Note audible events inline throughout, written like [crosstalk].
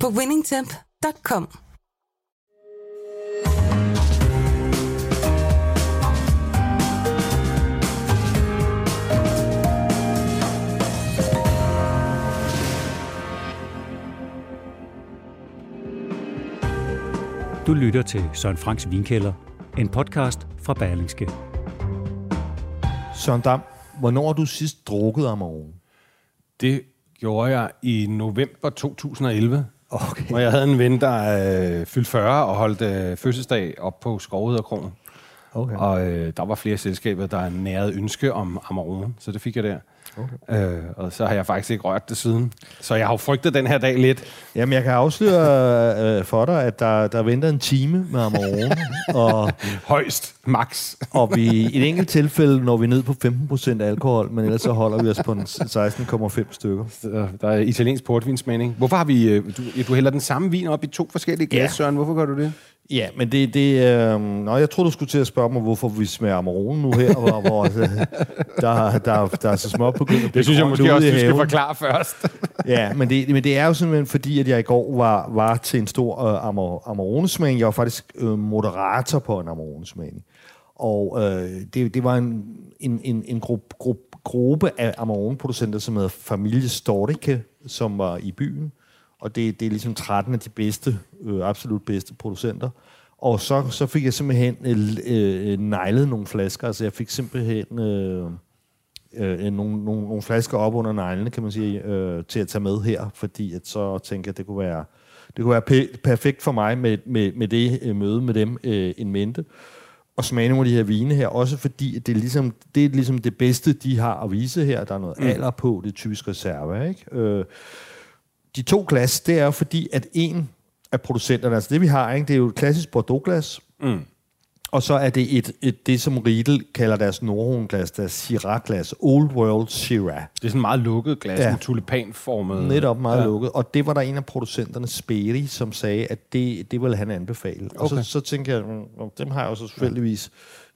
på winningtemp.com. Du lytter til Søren Franks Vinkælder, en podcast fra Berlingske. Søren Dam, hvornår har du sidst drukket Amarone? Det gjorde jeg i november 2011. Okay. Hvor jeg havde en ven, der øh, fyldte 40 og holdt øh, fødselsdag op på Skovhederkronen. Okay. Og øh, der var flere selskaber, der nærede ønske om Amarone, så det fik jeg der. Okay. Øh, og så har jeg faktisk ikke rørt det siden. Så jeg har jo frygtet den her dag lidt. Jamen, jeg kan afsløre øh, for dig, at der, der venter en time med Amarone, [laughs] og, Højst, max. [laughs] og vi, i et enkelt tilfælde når vi ned på 15% alkohol, men ellers så holder vi os på en 16,5 stykker. Så Der er italiensk portvinsmagning. Hvorfor har vi... øh, Du, du hælder den samme vin op i to forskellige glas, Ja. Søren. Hvorfor gør du det? Ja, men det... det øh, nå, jeg tror du skulle til at spørge mig, hvorfor vi smager Amarone nu her, hvor, hvor øh, der, der, der er så småt begyndt at Det synes jeg måske også, du skal forklare først. [laughs] Ja, men det, men det er jo simpelthen fordi, at jeg i går var, var til en stor uh, Amar- Amarone-smagning. Jeg var faktisk uh, moderator på en Amarone-smagning. Og uh, det, det var en, en, en, en gruppe, gruppe, gruppe af Amarone-producenter, som hedder Familie Storike, som var i byen. Og det, det er ligesom 13 af de bedste, øh, absolut bedste producenter. Og så, så fik jeg simpelthen øh, øh, neglet nogle flasker. Altså jeg fik simpelthen... Øh, øh, nogle, nogle, nogle flasker op under neglene, kan man sige, øh, til at tage med her, fordi at så tænker jeg, at det kunne være, det kunne være pe- perfekt for mig med, med, med det øh, møde med dem øh, en mente. Og smage nogle af de her vine her, også fordi at det, er ligesom, det er ligesom det bedste, de har at vise her. Der er noget mm. alder på, det er typisk reserve. Ikke? Øh, de to glas, det er jo fordi, at en af producenterne, altså det vi har, ikke, det er jo et klassisk Bordeaux-glas, Mm. og så er det et, et, det, som Riedel kalder deres Nordhorn-glas, deres Shiraz-glas, Old World Shiraz. Det er sådan meget lukket glas, Ja. ja. tulipanformet. Netop meget ja. Ja. lukket. Og det var der en af producenterne, Speri, som sagde, at det, det ville han anbefale. Og Okay. så, så tænkte jeg, "Mm, nå, dem har jeg jo så selvfølgelig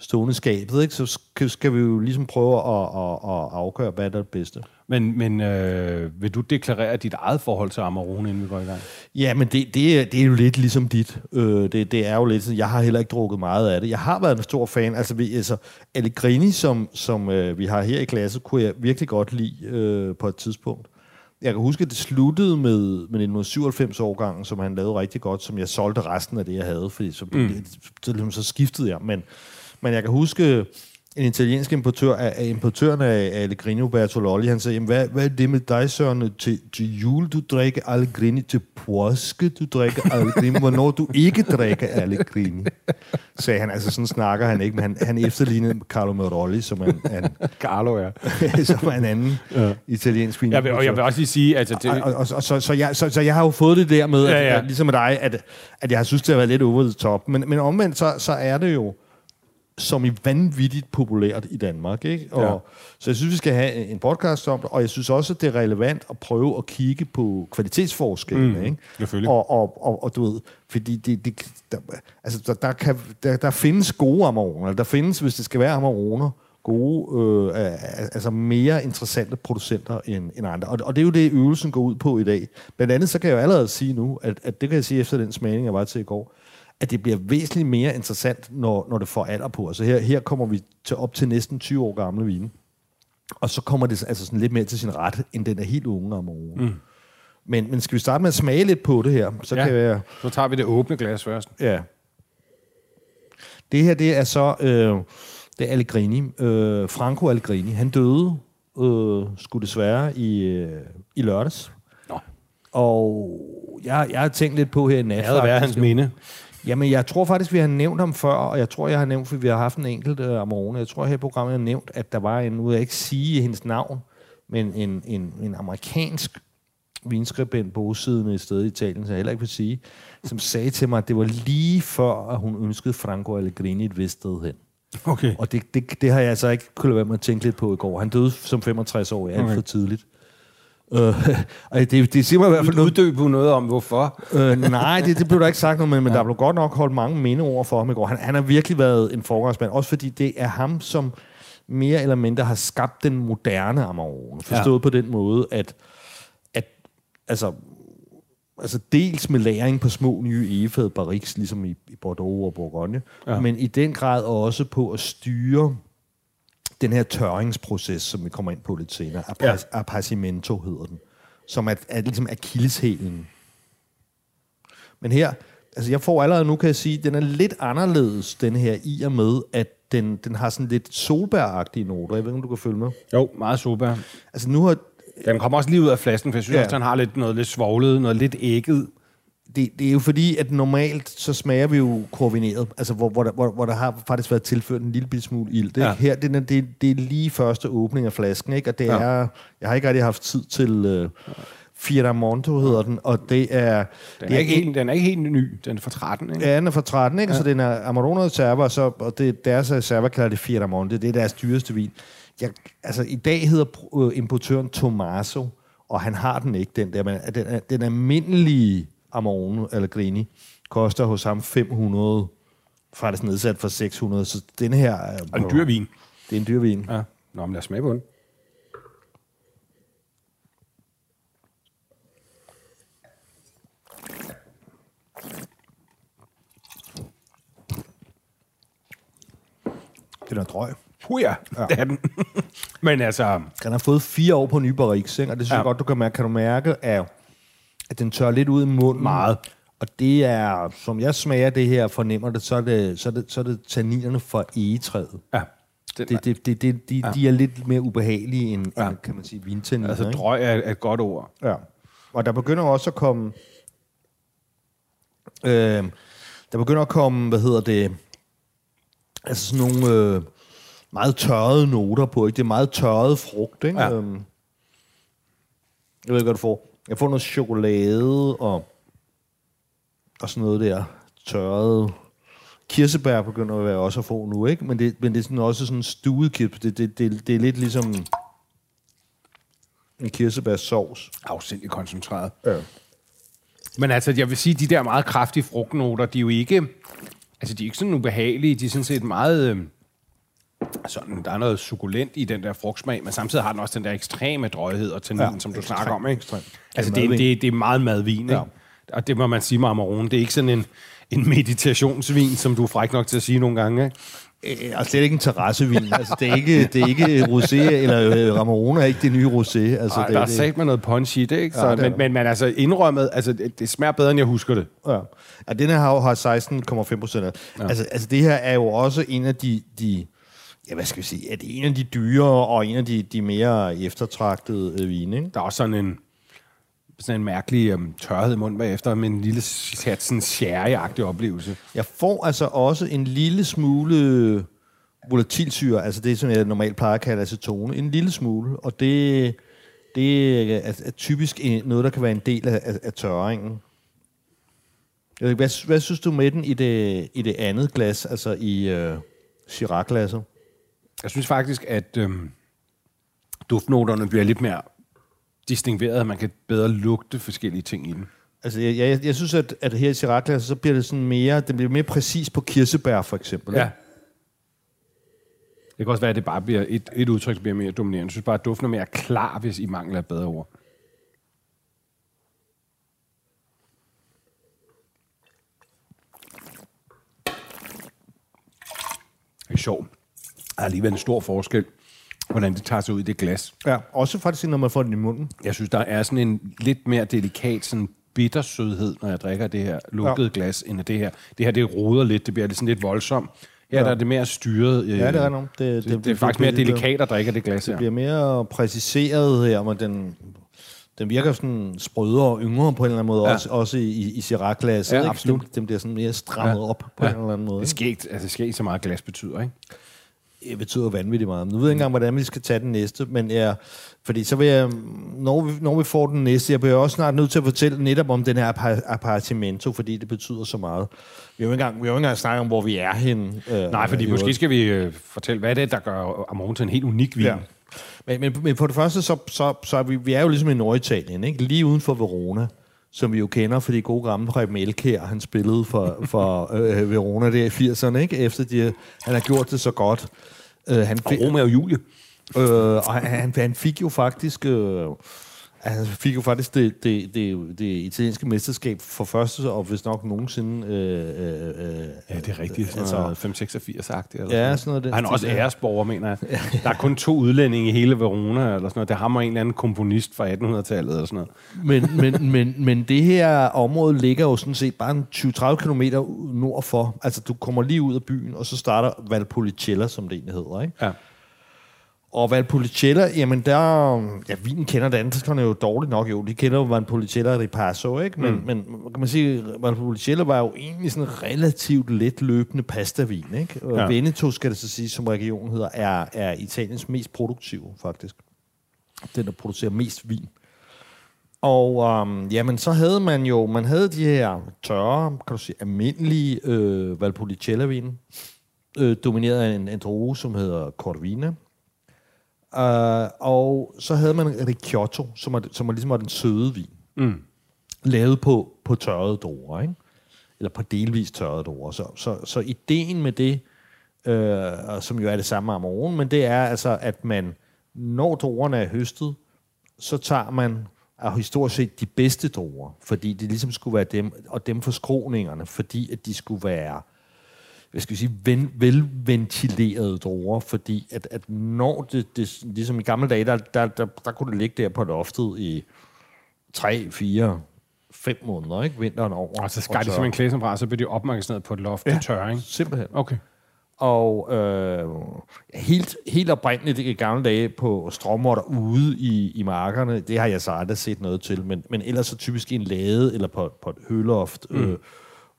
stående skabet, ikke? så skal, skal vi jo ligesom prøve at, at, at afgøre, hvad der er det bedste. Men, men øh, vil du deklarere dit eget forhold til Amarone, inden vi går i gang? Ja, men det, det, er, det er jo lidt ligesom dit. Øh, det, det er jo lidt sådan, jeg har heller ikke drukket meget af det. Jeg har været en stor fan. Altså, vi, altså Allegrini, som, som øh, vi har her i klasse, kunne jeg virkelig godt lide øh, på et tidspunkt. Jeg kan huske, at det sluttede med, med 1997-årgangen, som han lavede rigtig godt, som jeg solgte resten af det, jeg havde, fordi så, mm. det, så, så skiftede jeg. Men, men jeg kan huske, en italiensk importør af, af importøren af, Allegrini Bertololli, han sagde, "Jamen, hvad, hvad er det med dig, Søren? Til, til jul, du drikker Allegrini. Til påske, du drikker Allegrini. Hvornår du ikke drikker Allegrini? Sagde han, altså sådan snakker han ikke, men han, han efterlignede Carlo Merolli, som er en, en, Carlo, ja. [laughs] som er en anden ja. italiensk Jeg vil, og jeg vil også lige sige, altså, det, og, og, og, så, så, jeg, så, så jeg har jo fået det der med, Ja, at, ja. at, ligesom med dig, at, at jeg har synes, det har været lidt over the top. Men, men omvendt, så, så er det jo som i vanvittigt populært i Danmark. Ikke? Og, Ja. Så jeg synes, vi skal have en podcast om det, og jeg synes også, at det er relevant at prøve at kigge på kvalitetsforskellene. Mm, ikke? selvfølgelig. Og, og, og, og du ved, fordi det, det, der, altså, der, der, kan, der, der findes gode amaroner. Der findes, hvis det skal være amaroner, gode, øh, altså mere interessante producenter end, end andre. Og, og det er jo det, øvelsen går ud på i dag. Blandt andet så kan jeg jo allerede sige nu, at, at det kan jeg sige efter den smagning, jeg var til i går, at det bliver væsentligt mere interessant, når, når det får alder på. Altså her, her kommer vi til op til næsten 20 år gamle vine. Og så kommer det altså sådan lidt mere til sin ret, end den er helt unge Amarone. Mm. Men, men skal vi starte med at smage lidt på det her? Så Ja. kan jeg... så tager vi det åbne glas først. Ja. Det her, det er så... Øh, det er Allegrini. Øh, Franco Allegrini. Han døde, øh, skulle desværre, i, øh, i lørdags. Nå. Og jeg, jeg har tænkt lidt på her i nat. Været faktisk. hans minde. Jamen, jeg tror faktisk, vi har nævnt ham før, og jeg tror, jeg har nævnt, for vi har haft en enkelt uh, Amorone. Jeg tror, her i programmet har nævnt, at der var en, nu vil jeg ikke sige hendes navn, men en, en, en amerikansk vinskribent bosiddende et sted i Italien, så jeg heller ikke vil sige, som sagde til mig, at det var lige før, at hun ønskede Franco Allegrini et vist sted hen. Okay. Og det, det, det har jeg altså ikke kunnet være med at tænke lidt på i går. Han døde som 65 år, alt Okay. for tidligt. Øh, [laughs] det, det siger mig i hvert fald noget. Uddybe noget om, hvorfor. Øh, nej, det, det blev der ikke sagt noget, men, [laughs] men der blev godt nok holdt mange mindeord for ham i går. Han, han har virkelig været en forgangsmand, også fordi det er ham, som mere eller mindre har skabt den moderne Amarone. Forstået ja. på den måde, at, at altså, altså dels med læring på små nye egefad barriques, ligesom i, i Bordeaux og Bourgogne, Ja. ja. men i den grad også på at styre den her tørringsproces, som vi kommer ind på lidt senere. Appas, ja. Appassimento hedder den. Som er, er ligesom akilleshælen. Men her, altså jeg får allerede nu, kan jeg sige, den er lidt anderledes, den her, i og med, at den, den har sådan lidt solbæragtige noter. Jeg ved ikke, om du kan følge med. Jo, meget super. Altså nu har, Den kommer også lige ud af flasken, for jeg synes ja. også, den har lidt, noget lidt svoglet, noget lidt ægget. Det, det er jo fordi, at normalt så smager vi jo koordineret, altså hvor, hvor, der, hvor, hvor der har faktisk været tilført en lille smule ild. Ikke? Ja. Her, det, er- det, det er lige første åbning af flasken, ikke? og det Ja. er, jeg har ikke rigtig haft tid til uh, Firamonto hedder den, og det er... Den det er, ikke helt, den er ikke helt ny. Den er fra 13, ikke? Ja, den er fra 13, ikke? Ja. Så den er Amarone Reserva, og, så, og det, deres reserva kalder det Firamonte. Det er deres dyreste vin. Jeg, altså, i dag hedder øh, importøren Tommaso, og han har den ikke, den der. Men den, er- den almindelige Amarone Allegrini koster hos ham 500, faktisk nedsat for 600, så den her... Er, Og en dyr vin. Det er en dyr vin. Ja. Nå, men lad os smage på den. Den er drøg. Puh ja, ja. det er den. [laughs] men altså, Den har fået fire år på nye barriques, og det synes Ja. jeg godt, du kan mærke. Kan du mærke, at, at den tør lidt ud i munden? Meget. Og det er, som jeg smager det her, fornemmer det, så er det, så er det, så er det tanninerne fra egetræet. ja. Den, Det, det, det, det, de, ja. de er lidt mere ubehagelige end, ja. End kan man sige, vintanniner. altså, ikke? drøg er er et godt ord. Ja. Og der begynder også at komme... Øh, der begynder at komme, hvad hedder det... Altså sådan nogle øh, meget tørrede noter på, ikke? Det er meget tørret frugt, ikke? Ja. Øhm, jeg ved ikke, hvad du får. Jeg får noget chokolade og, og sådan noget der tørret. Kirsebær begynder at være også at få nu, ikke? Men det, men det er sådan også sådan stuet kirsebær. Det, det, det, det er lidt ligesom en kirsebærsovs. Afsindig koncentreret. Ja. Men altså, jeg vil sige, de der meget kraftige frugtnoter, de er jo ikke... Altså, de er ikke sådan ubehagelige. De er sådan set meget... Øh, sådan, der er noget sukulent i den der frugtsmag, men samtidig har den også den der ekstreme drøjhed og tannin, Ja, som du ekstrem, snakker om, ikke? ekstrem. Altså, Det er det, det er meget madvin, ikke? Ja. Og det må man sige med Amarone. Det er ikke sådan en, en meditationsvin, som du er fræk nok til at sige nogle gange, ikke? Øh, altså, det er ikke en terrassevin. altså, det er ikke, det er ikke rosé, eller øh, Ramarone er ikke det nye rosé. Altså, Ej, det, der er sat med noget punch i det, ikke? Så, Ja, det men, men, men altså indrømmet, altså, det, det smager bedre, end jeg husker det. Ja. ja den her har jo har 16,5 procent. Ja. Altså, altså, det her er jo også en af de, de ja, hvad skal vi sige, er det en af de dyre og en af de, de mere eftertragtede øh, vine, ikke? Der er også sådan en, sådan en mærkelig um, tørhed i munden bagefter, med en lille sat, sådan oplevelse. Jeg får altså også en lille smule volatilsyre, altså det, som jeg normalt plejer at kalde acetone, en lille smule, og det, det er, er, typisk noget, der kan være en del af, af, af tørringen. Jeg ved ikke, Hvad, hvad synes du med den i det, i det andet glas, altså i øh, Chirac-glasset? Jeg synes faktisk, at øhm, duftnoterne bliver lidt mere distingueret, at man kan bedre lugte forskellige ting i den. Altså, jeg, jeg, jeg synes, at, at her i Chirac-glasset, så bliver det sådan mere, det bliver mere præcis på kirsebær, for eksempel. ikke? Det kan også være, at det bare bliver et, et udtryk, der bliver mere dominerende. Jeg synes bare, at duften er mere klar, hvis I mangler et bedre ord. Det er sjovt. Der er alligevel en stor forskel, hvordan det tager sig ud i det glas. ja. Også faktisk, når man får den i munden. Jeg synes, der er sådan en lidt mere delikat sådan bittersødhed, når jeg drikker det her lukkede ja. glas, end af det her. Det her, det roder lidt, det bliver lidt sådan lidt voldsomt. Her ja. der er det mere styret. øh, Ja, det er rigtigt. Det, Det, det, det er faktisk mere delikat at drikke det glas her. Det bliver mere præciseret her, men den, den virker sådan sprødere og yngre på en eller anden måde, ja. Også, også i, i Chirac-glasset. Ja, absolut. Den, den bliver sådan mere strammet ja. op på Ja. en eller anden måde. Det sker ikke, altså, det sker ikke så meget, glas betyder, ikke? Det betyder vanvittigt meget. Nu ved jeg ikke engang, hvordan vi skal tage den næste, men ja, fordi så vil jeg, når vi, når vi får den næste, jeg bliver også snart nødt til at fortælle netop om den her appartamento, fordi det betyder så meget. Vi har jo ikke engang, vi har jo ikke engang snakket om, hvor vi er henne. Øh, Nej, fordi måske skal vi øh, fortælle, hvad er det, der gør Amon til en helt unik vin? Ja. Men, men, men på det første, så, så, så er vi, vi er jo ligesom i Norditalien, ikke? lige uden for Verona som vi jo kender, fordi gode gamle Preben Elkær, han spillede for, for øh, Verona der i 80'erne, ikke? efter de, han har gjort det så godt. Øh, han og Romeo og Julie. Øh, og han, han fik jo faktisk... Øh, han fik jo faktisk det, det, det, det italienske mesterskab for første og hvis nok nogensinde. Øh, øh, ja, det er rigtigt. Altså, 586-agtigt. Eller ja, sådan noget. Den han er også æresborger, mener jeg. [laughs] Der er kun to udlændinge i hele Verona, eller sådan noget. Det har man en eller anden komponist fra 1800-tallet, eller sådan noget. Men, men, men, men det her område ligger jo sådan set bare 20-30 km nord for. Altså, du kommer lige ud af byen, og så starter Valpolicella, som det egentlig hedder, ikke? Ja. Og Valpolicella, jamen der... Ja, vinen kender danskerne jo dårligt nok, jo. De kender jo Valpolicella Ripasso, ikke? Men, mm. men kan man sige, Valpolicella var jo egentlig sådan en relativt let løbende pastavin, ikke? Og ja. Veneto, skal det så sige, som regionen hedder, er, er Italiens mest produktive, faktisk. Den, der producerer mest vin. Og um, jamen, så havde man jo, man havde de her tørre, kan du sige, almindelige øh, Valpolicella-vin, øh, domineret af en, en droge, som hedder Corvina, Uh, og så havde man Ricciotto, som er, som er ligesom var den søde vin. Mm. Lavet på, på tørrede druer, ikke? Eller på delvis tørrede druer. Så, så, så ideen med det, uh, som jo er det samme Amarone, men det er altså, at man, når druerne er høstet, så tager man af historisk set de bedste druer, fordi det ligesom skulle være dem, og dem for skroningerne, fordi at de skulle være hvad skal vi sige, ven, velventilerede druer, fordi at, at når det, det, ligesom i gamle dage, der, der, der, der kunne det ligge der på loftet i 3, 4, 5 måneder, ikke? Vinteren over. Altså skar de simpelthen klæsen fra, så blev de opmagasineret på et loft ja, til tørring? simpelthen. Okay. Og øh, helt, helt oprindeligt i gamle dage på strømmer ude i, i markerne, det har jeg så aldrig set noget til, men, men ellers så typisk i en lade eller på, på et høloft. Mm. Øh,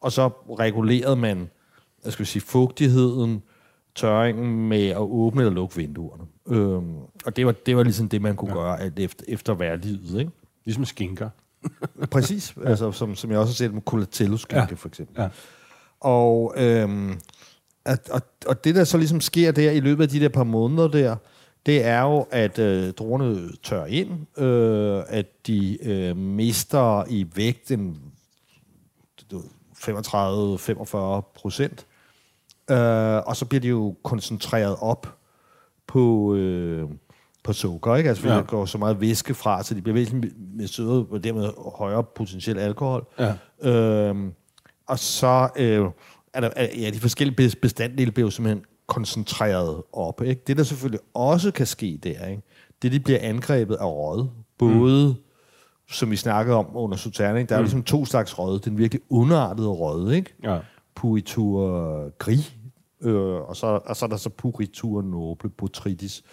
og så regulerede man jeg skal sige, fugtigheden, tørringen med at åbne eller lukke vinduerne. Øhm, og det var, det var ligesom det, man kunne ja. gøre alt efter, efter værlivet, ikke? Ligesom skinker. [laughs] Præcis, ja. altså, som, som jeg også har set med colatello-skinke, ja. for eksempel. Ja. Og, øhm, at, og, og det, der så ligesom sker der i løbet af de der par måneder der, det er jo, at øh, druerne tør ind, øh, at de øh, mister i vægt en 35-45 procent, Øh, og så bliver de jo koncentreret op på, øh, på sukker, ikke? Altså, fordi ja. der går så meget væske fra, så de bliver væsentligt med søde, og dermed højere potentiel alkohol. Ja. Øh, og så øh, er der, ja, de forskellige bestanddele bliver jo simpelthen koncentreret op. Ikke? Det, der selvfølgelig også kan ske der, ikke? det de bliver angrebet af råd. Både, mm. som vi snakkede om under Soterning, der er mm. ligesom to slags råd. Den virkelig underartede råd, ikke? Ja. Puitur gris, øh, og, så, og så er der så Puritur Noble Botrytis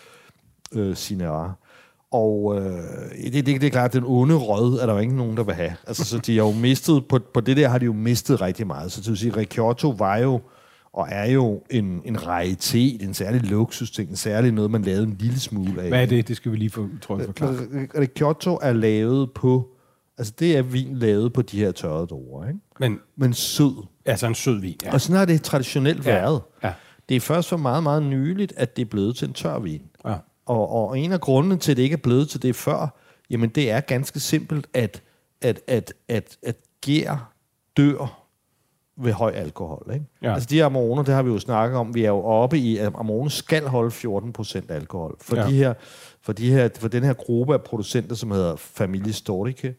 øh, Cinera. Og øh, det, det, det er klart, at den onde rød er der jo ikke nogen, der vil have. Altså, så de har jo mistet, på, på det der har de jo mistet rigtig meget. Så til at sige, Ricciotto var jo, og er jo en, en raritet, en særlig luksusting, en særlig noget, man lavede en lille smule af. Hvad er det? Det skal vi lige få, tror jeg, forklare. Ricciotto er lavet på, altså det er vin lavet på de her tørrede druer, ikke? Men, Men sød. Altså en sød vin, ja. Og sådan har det traditionelt ja. været. Ja. Det er først for meget, meget nyligt, at det er blevet til en tør vin. Ja. Og, og en af grundene til, at det ikke er blevet til det før, jamen det er ganske simpelt, at, at, at, at, at gær dør ved høj alkohol. Ikke? Ja. Altså de her amoner, det har vi jo snakket om, vi er jo oppe i, at amoner skal holde 14% alkohol. For, ja. de her, for, de her, for den her gruppe af producenter, som hedder Familie Storike,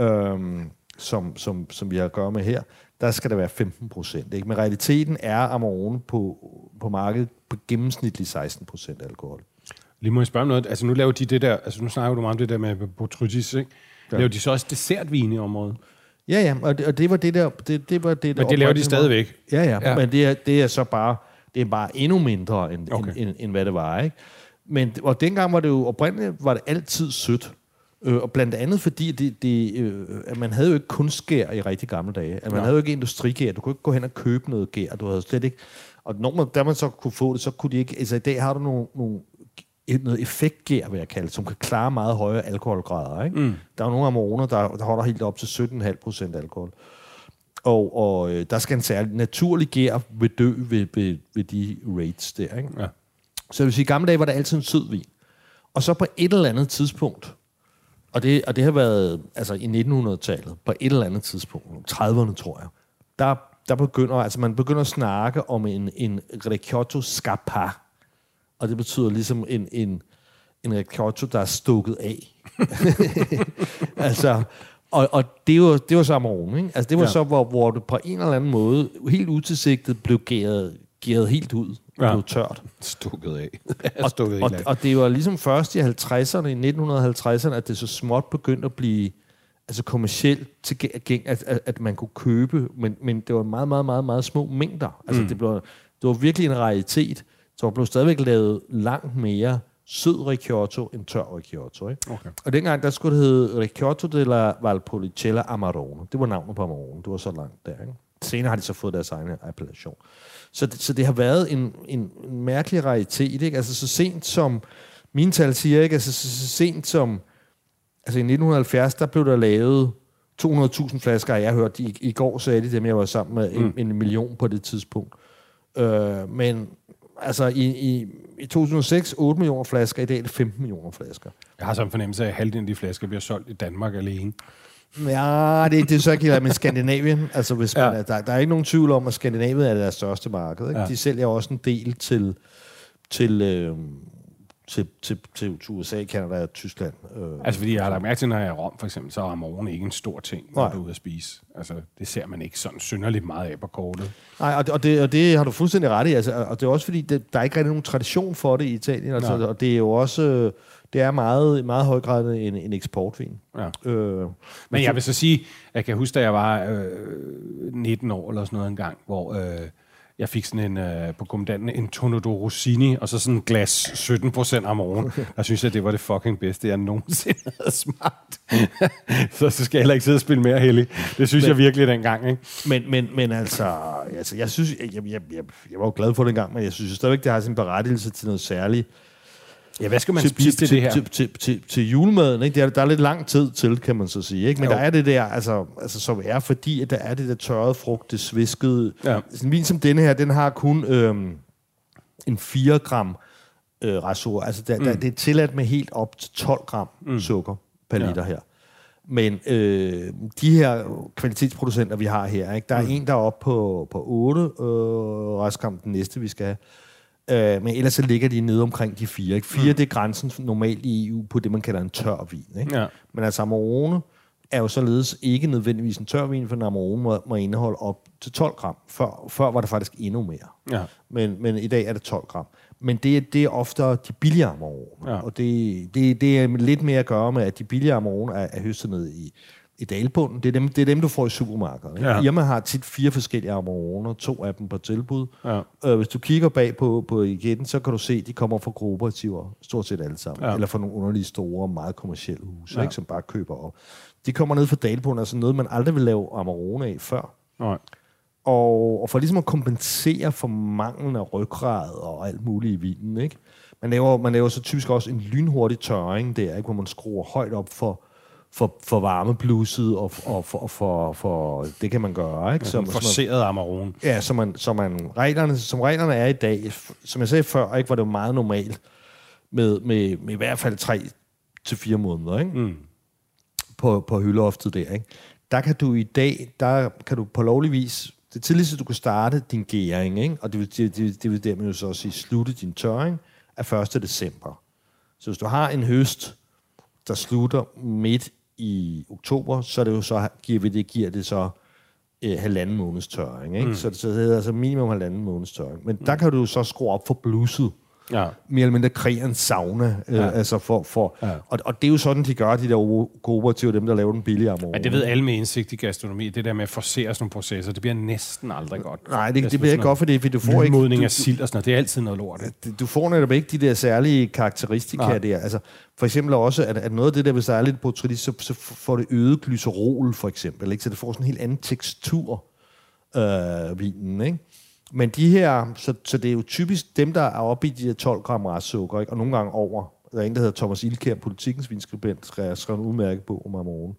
øhm, som, som, som vi har at gøre med her, der skal der være 15 procent. Men realiteten er Amarone på, på markedet på gennemsnitlig 16 procent alkohol. Lige må jeg spørge om noget. Altså nu laver de det der, altså nu snakker du meget om det der med botrytis, ikke? Ja. Laver de så også dessertvin i området? Ja, ja, og det, og det var det der... Det, det var det, der men det laver de stadigvæk? Ja, ja, ja, men det er, det er så bare, det er bare endnu mindre, end, okay. end, end, end hvad det var, ikke? Men, og dengang var det jo oprindeligt, var det altid sødt. Øh, og blandt andet fordi, det, det, øh, at man havde jo ikke kun skær i rigtig gamle dage. At man ja. havde jo ikke industrigær. Du kunne ikke gå hen og købe noget gær. Du havde slet ikke... Og når man, da man så kunne få det, så kunne de ikke... Altså i dag har du nogle, nogle et, noget effektgær, vil jeg kalde som kan klare meget højere alkoholgrader. Ikke? Mm. Der er jo nogle amoner, der, der holder helt op til 17,5 procent alkohol. Og, og øh, der skal en særlig naturlig gær ved dø ved, ved, ved de rates der. Ikke? Ja. Så sige, i gamle dage var der altid en sød vin. Og så på et eller andet tidspunkt, og det, og det har været altså i 1900-tallet, på et eller andet tidspunkt, 30'erne tror jeg, der, der begynder, altså man begynder at snakke om en, en Ricciotto Scapa. Og det betyder ligesom en, en, en Ricciotto, der er stukket af. [laughs] altså, og, og det var, det var så Amarone, ikke? Altså det var ja. så, hvor, hvor det på en eller anden måde, helt utilsigtet, blev gæret, gæret helt ud. Ja. Blev tørt. Stukket af. [laughs] Stukket Og, helt af. og det var ligesom først i 50'erne, i 1950'erne, at det så småt begyndte at blive altså kommercielt tilgæng, at, at, at man kunne købe, men, men det var meget, meget, meget, meget små mængder. Altså mm. det, blev, det var virkelig en raritet. Så der blev stadigvæk lavet langt mere sød Ricciotto end tør Ricciotto. Ikke? Okay. Og dengang, der skulle det hedde Ricciotto della Valpolicella Amarone. Det var navnet på Amarone. Det var så langt der. Ikke? Senere har de så fået deres egen appellation. Så det, så det har været en, en, en mærkelig raritet. Ikke? Altså så sent som, mine tal siger ikke, altså så, så sent som, altså i 1970, der blev der lavet 200.000 flasker, jeg har hørt, i, i går sagde de dem, jeg var sammen med, en, en million på det tidspunkt. Øh, men altså i, i, i 2006, 8 millioner flasker, i dag er det 15 millioner flasker. Jeg har så en fornemmelse af, at halvdelen af de flasker bliver solgt i Danmark alene. Ja, det, det er så ikke helt med Skandinavien. Altså, hvis man, Ja. der, der er ikke nogen tvivl om, at Skandinavien er deres største marked. Ikke? Ja. De sælger også en del til, til, øh, til, til, til, til USA, Canada og Tyskland. Øh. Altså, fordi jeg har lagt mærke til, når jeg er i Rom, for eksempel, så er morgen ikke en stor ting, når Nej. du er ude at spise. Altså, det ser man ikke sådan synderligt meget af på kortet. Nej, og det, og, det, og det har du fuldstændig ret i. Altså, og det er også fordi, det, der er ikke rigtig nogen tradition for det i Italien. Altså, Nej. og det er jo også... øh, Det er meget, meget høj grad en, en eksportvin. Ja. Øh, Men jeg vil så sige, jeg kan huske, da jeg var øh, 19 år eller sådan noget en gang, hvor øh, jeg fik sådan en, øh, på kommandanten en Tono do Rossini, og så sådan en glas 17 procent Amarone. Der synes jeg, det var det fucking bedste, jeg nogensinde [laughs] havde smagt. [laughs] så, så skal jeg heller ikke sidde og spille mere heldig. Det synes jeg virkelig dengang, ikke? Men, men, men altså, altså, jeg synes, jeg, jeg, jeg, jeg var jo glad for det engang, men jeg synes stadigvæk, det har sin berettigelse til noget særligt. Ja, hvad skal man spise til, det her? Til, til, til, til julemaden, ikke? Det er, der er lidt lang tid til, kan man så sige. Ikke? Men Jo. der er det der, altså, altså, som er fordi, at der er det der tørrede frugt, det sviskede. Ja. Sådan en vin som denne her, den har kun øhm, en 4 gram øh, rasur. Altså, der, mm. der, det er tilladt med helt op til 12 gram mm. sukker per Ja. liter her. Men øh, de her kvalitetsproducenter, vi har her, ikke? der er mm. en, der er oppe på, på 8 øh, restgram, den næste, vi skal have. Øh, men ellers så ligger de nede omkring de fire. Ikke? Fire, mm. det er grænsen normalt i EU på det, man kalder en tør vin. Ikke? Ja. Men altså Amarone er jo således ikke nødvendigvis en tør vin, for en Amarone må, må indeholde op til 12 gram. Før, før var det faktisk endnu mere. Ja. Men, men i dag er det 12 gram. Men det, er- det er ofte de billige Amarone. Ja. Og det, det, det er lidt mere at gøre med, at de billige Amarone er, er høstet ned i, i dalbunden. Det er, dem, det er dem, du får i supermarkedet. Ikke? Ja. Irma har tit fire forskellige Amaroner, to af dem på tilbud. Ja. Øh, hvis du kigger bag på, på igen, så kan du se, at de kommer fra kooperativer, stort set alle sammen. Ja. Eller fra nogle underlige store, meget kommersielle huse, ja. ikke, som bare køber op. De kommer ned fra dalbunden, altså noget, man aldrig vil lave Amarone af før. Nej. Og, og for ligesom at kompensere for manglen af ryggrad og alt muligt i vinen, ikke? Man laver, man laver så typisk også en lynhurtig tørring der, ikke? hvor man skruer højt op for, for, for varmeblusset, og, og for, for, for, det kan man gøre. Ikke? Som forseret Amarone. Ja, som, man, som, man, reglerne, som reglerne er i dag, som jeg sagde før, ikke, var det jo meget normalt med, med, med i hvert fald tre til fire måneder ikke? Mm. på, på hyldeoftet der. Ikke? Der kan du i dag, der kan du på lovlig vis, det tidligste du kan starte din gæring, ikke? og det vil, det, det, det vil dermed jo så sige slutte din tørring, er 1. december. Så hvis du har en høst, der slutter midt i oktober, så er det jo så, giver vi det, giver det så øh, halvanden måneds tørring. Ikke? Mm. Så, så det hedder altså minimum halvanden måneds tørring. Men mm. der kan du så skrue op for blusset. Ja. Mere eller mindre kræge en sauna. Øh, Ja. altså for, for, Ja. og, og det er jo sådan, de gør, de der kooperativer, dem der laver den billige amore. Men det ved alle med indsigt i gastronomi. Det der med at forsere sådan nogle processer, det bliver næsten aldrig godt. Nej, det, det sådan bliver ikke godt, for det, for du får ikke... Du, af sild og sådan noget. Det er altid noget lort. du, får netop ikke de der særlige karakteristika Nej. der. Altså, for eksempel også, at, at noget af det der, hvis der er lidt botrytis, så, så får det øget glycerol, for eksempel. Ikke? Så det får sådan en helt anden tekstur, øh, vinen. Ikke? Men de her, så, så det er jo typisk dem, der er oppe i de her 12 gram restsukker, ikke? og nogle gange over. Der er en, der hedder Thomas Ilkær, politikens vinskribent, skrev, skrev en udmærket bog om Amarone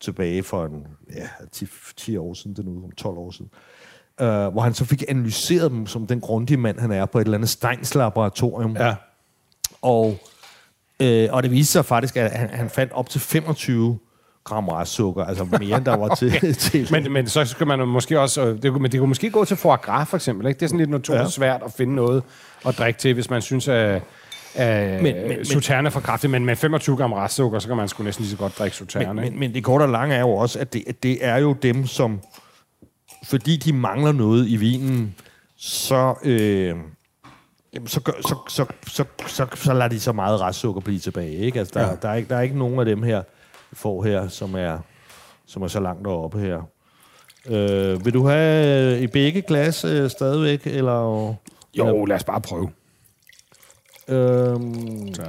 tilbage for en, ja, 10, 10 år siden, den ude om 12 år siden. Uh, hvor han så fik analyseret dem som den grundige mand, han er på et eller andet Steins laboratorium. Ja. Og, øh, og det viste sig faktisk, at han, han fandt op til 25 gram restsukker, altså mere end der var til. [laughs] til Men, men så skal man måske også... øh, Det, men det kunne måske gå til foie gras, for eksempel. Ikke? Det er sådan lidt notorisk Ja. svært at finde noget at drikke til, hvis man synes, at, at Men- men, er for kraftigt. Men med 25 gram restsukker, så kan man sgu næsten lige så godt drikke Sauterne. men, men, men det korte og lange er jo også, at det, at det er jo dem, som, fordi de mangler noget i vinen, så, øh, jamen, så, gør, så, så, så, så, så lader de så meget restsukker blive tilbage. Ikke? Altså, der, ja. Der, er ikke, der er ikke nogen af dem her, får her, som er, som er så langt deroppe her. Øh, vil du have i begge glas øh, stadigvæk, eller... Jo, lad os bare prøve. Øhm, Så.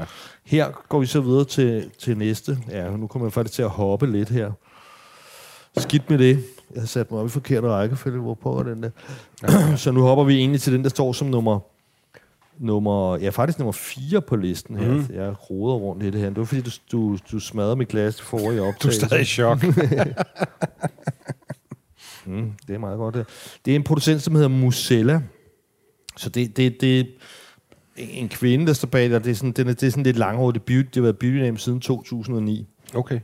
her går vi så videre til, til næste. Ja, nu kommer jeg faktisk til at hoppe lidt her. Skidt med det. Jeg har sat mig op i forkerte rækkefølge. Hvor på den der? [clears throat] så nu hopper vi egentlig til den, der står som nummer... Nummer, ja, faktisk nummer 4 på listen her. Mm. Jeg roder rundt i det her. Det var fordi, du, du, du smadrede mit glas forrige [laughs] Du er optagelse. stadig i chok. [laughs] Mm, det er meget godt. Det. det er en producent, som hedder Musella. Så det, det, det er en kvinde, der står bag der. Det er sådan, den er, det er sådan lidt langhåret. Det, beauty, det har været beauty name siden 2009. Okay.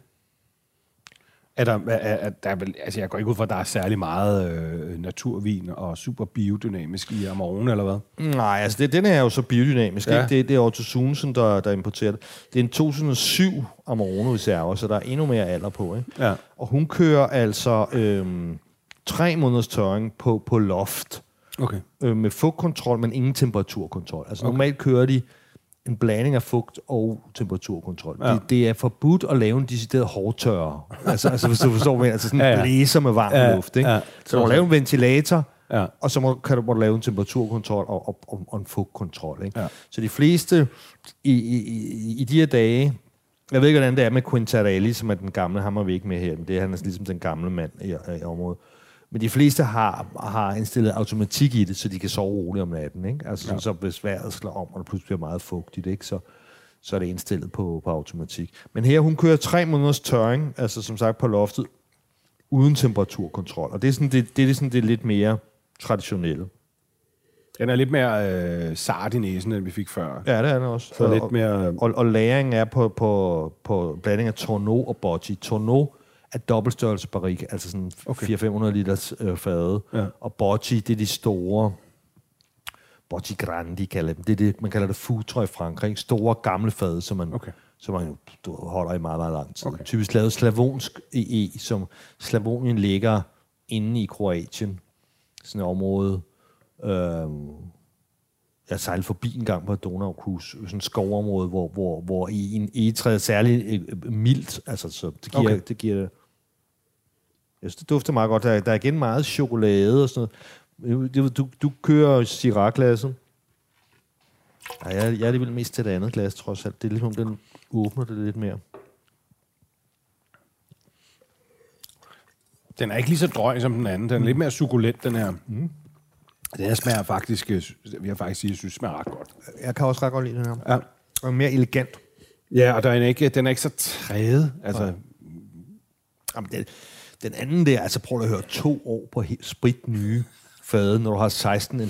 Er der, er, er, der er vel, altså jeg går ikke ud fra, at der er særlig meget øh, naturvin og super biodynamisk i Amarone, eller hvad? Nej, altså det, den er jo så biodynamisk. Ja. Ikke? Det, det er Otto Sunesen, der, der importerer det. Det er en 2007 Amarone reserve, så der er endnu mere alder på. Ikke? Ja. Og hun kører altså øhm, tre måneders tørring på, på loft. Okay. øh, med fugtkontrol, men ingen temperaturkontrol. Altså okay. normalt kører de en blanding af fugt og temperaturkontrol. Ja. Det, det er forbudt at lave en decideret hårdtørre. altså, altså hvis du forstår, mener. altså sådan en ja, Ja, blæser med varm Ja, luft. Ikke? ja. Så du må lave en ventilator, Ja. og så må, kan du, må lave en temperaturkontrol og, og, og, og en fugtkontrol. Ikke? Ja. Så de fleste i, i, i, i de her dage, jeg ved ikke, hvordan det er med Quintarelli, som er den gamle, ham er vi ikke med her, men det er han er ligesom den gamle mand i, i området. Men de fleste har, har indstillet automatik i det, så de kan sove roligt om natten. Ikke? Altså sådan, så hvis vejret slår om, og det pludselig bliver meget fugtigt, ikke? Så, så er det indstillet på, på automatik. Men her, hun kører tre måneders tørring, altså som sagt på loftet, uden temperaturkontrol. Og det er sådan det, det, er sådan det lidt mere traditionelle. Den er lidt mere øh, sart i næsen, end vi fik før. Ja, det er det også. Så og, lidt mere... og, og læringen er på, på, på blanding af Tourneau og Bocci. Tourneau er dobbeltstørrelse barrik, altså sådan okay. Okay. 400-500 liters øh, fade. Ja. Og Bocci, det er de store... Bocci Grandi kalder dem. Det er det, man kalder det foodtrøj i Frankrig. Store, gamle fade, som man, Okay. som man du, holder i meget, meget lang tid. Okay. Typisk lavet slavonsk i, som Slavonien ligger inde i Kroatien. Sådan et område. Øh, jeg sejlede forbi en gang på Donaukus, sådan et skovområde, hvor, hvor, hvor i en egetræ er særlig øh, mildt, altså så det giver. Okay. det giver jeg synes, det dufter meget godt. Der, er- der er igen meget chokolade og sådan noget. Du, du, du kører Syrah-glasset. Nej, jeg, jeg er alligevel mest til det andet glas, trods alt. Det er ligesom, den åbner det lidt mere. Den er ikke lige så drøg som den anden. Den er lidt mere sukulent, den her. Mm. Den her smager faktisk, øh, vi har faktisk sige, jeg synes, smager ret godt. Jeg kan også ret godt lide den her. Ja. Og mere elegant. Ja, og der er ikke, den er ikke så træet. Altså, Jamen, den, den anden der, altså prøv at høre, to år på sprit nye fade, når du har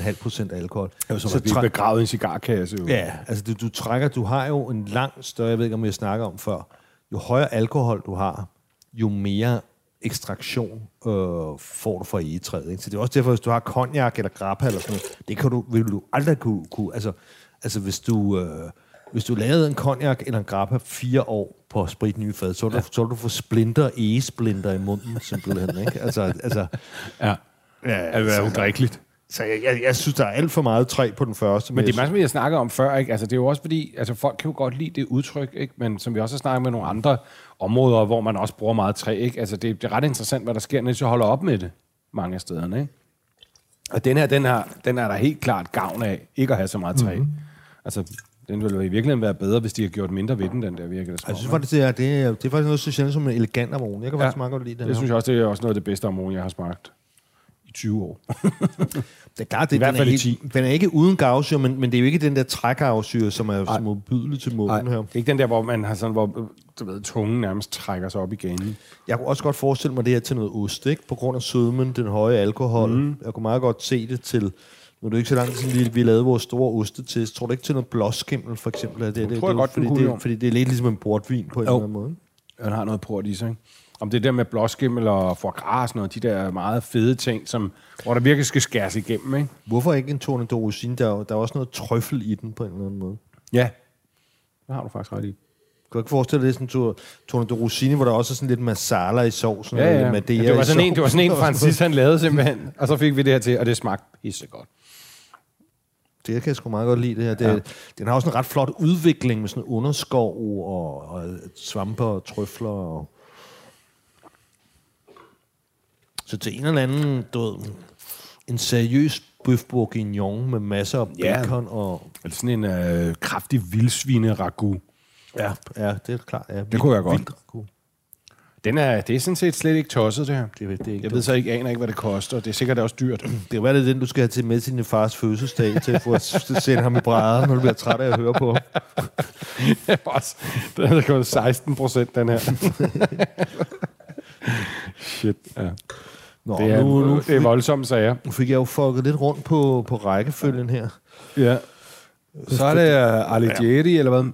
16,5 procent alkohol. det er jo som at blive begravet i en cigarkasse. Jo. Ja, altså du, du trækker, du har jo en lang større, jeg ved ikke om jeg snakker om før, jo højere alkohol du har, jo mere ekstraktion øh, får du fra egetræet. Ikke? Så det er også derfor, hvis du har cognac eller grappa eller sådan noget, det kan du, vil du aldrig kunne, kunne altså, altså hvis du, øh, hvis du lavede en cognac eller en grappa fire år på sprit nye fad, så vil ja. du, så du få splinter, egesplinter i munden, simpelthen. Ikke? Altså, altså, ja. ja, Det er udrikkeligt. så jeg, jeg, jeg, synes, der er alt for meget træ på den første. Men det er meget, som jeg snakkede om før, ikke? Altså, det er jo også fordi, altså, folk kan jo godt lide det udtryk, ikke? men som vi også har snakket med nogle andre områder, hvor man også bruger meget træ. Ikke? Altså, det, det er ret interessant, hvad der sker, når de så holder op med det mange af stederne. Ikke? Og den her, den, her, den er der helt klart gavn af, ikke at have så meget træ. Mhm. Mm-hmm. Altså, den ville i virkeligheden være bedre, hvis de har gjort mindre ved den, den der virker som Jeg synes faktisk, det er, det er, det er faktisk noget så sjældent som en elegant amon. Jeg kan Ja. faktisk meget godt lide den Det her. synes jeg også, det er også noget af det bedste ammon, jeg har smagt i 20 år. [laughs] Det er klart, det, I hvert den, er i ikke, den er ikke uden gavsyre, men, men det er jo ikke den der trækgavsyre, som er så modbydelig til munden her. det er ikke den der, hvor man har sådan, hvor du ved, tungen nærmest trækker sig op i ganen. Jeg kunne også godt forestille mig det her til noget ost, ikke? På grund af sødmen, den høje alkohol. Mm. Jeg kunne meget godt se det til... Nu er det ikke så langt siden, vi, vi lavede vores store ostetest. Tror du ikke til noget blåskimmel, for eksempel? Er det, det, tror jeg det, godt, fordi, kunne, jo. det, fordi det er lidt ligesom en portvin på en Jo. eller anden måde. Den har noget port i sig, ikke? Om det der med blåskimmel og foie gras og noget, de der meget fede ting, som, hvor der virkelig skal skæres igennem, ikke? Hvorfor ikke en Torne de Rosine? Der, er jo- der er også noget trøffel i den på en eller anden måde. Ja. Det har du faktisk ret i. Kan du ikke forestille dig det er sådan en Tor- Torne de Rosine, hvor der også er sådan lidt masala i sovsen? Ja, ja. lidt ja Madeira det, var i sådan en, det var sådan en, sovsen. Francis han lavede simpelthen. Og så fik vi det her til, og det smagte pissegodt. Det kan jeg sgu meget godt lide, det her. Det, ja. Den har også en ret flot udvikling med sådan underskov og, og svampe og trøfler. Og... Så til en eller anden, du ved, en seriøs bøf bourguignon med masser af Ja. bacon og... Eller sådan en øh, kraftig vildsvine ragu. Ja, ja, det er klart. Ja. Det kunne jeg godt. Vildt ragu. Den er, det er sådan set slet ikke tosset, det her. Det, det, er ikke Jeg ved så ikke, aner ikke, hvad det koster. Det er sikkert også dyrt. Det kan være, det er den, du skal have til med til din fars fødselsdag, til at få at sende ham i brædder, når du bliver træt af at høre på. [laughs] Også. Den er gået 16 procent, den her. [laughs] Shit, ja. Nå, Det er, nu, nu, det er voldsomme sager. nu fik jeg jo fucket lidt rundt på, på rækkefølgen her. Ja. Så er det uh, Alighieri, eller hvad?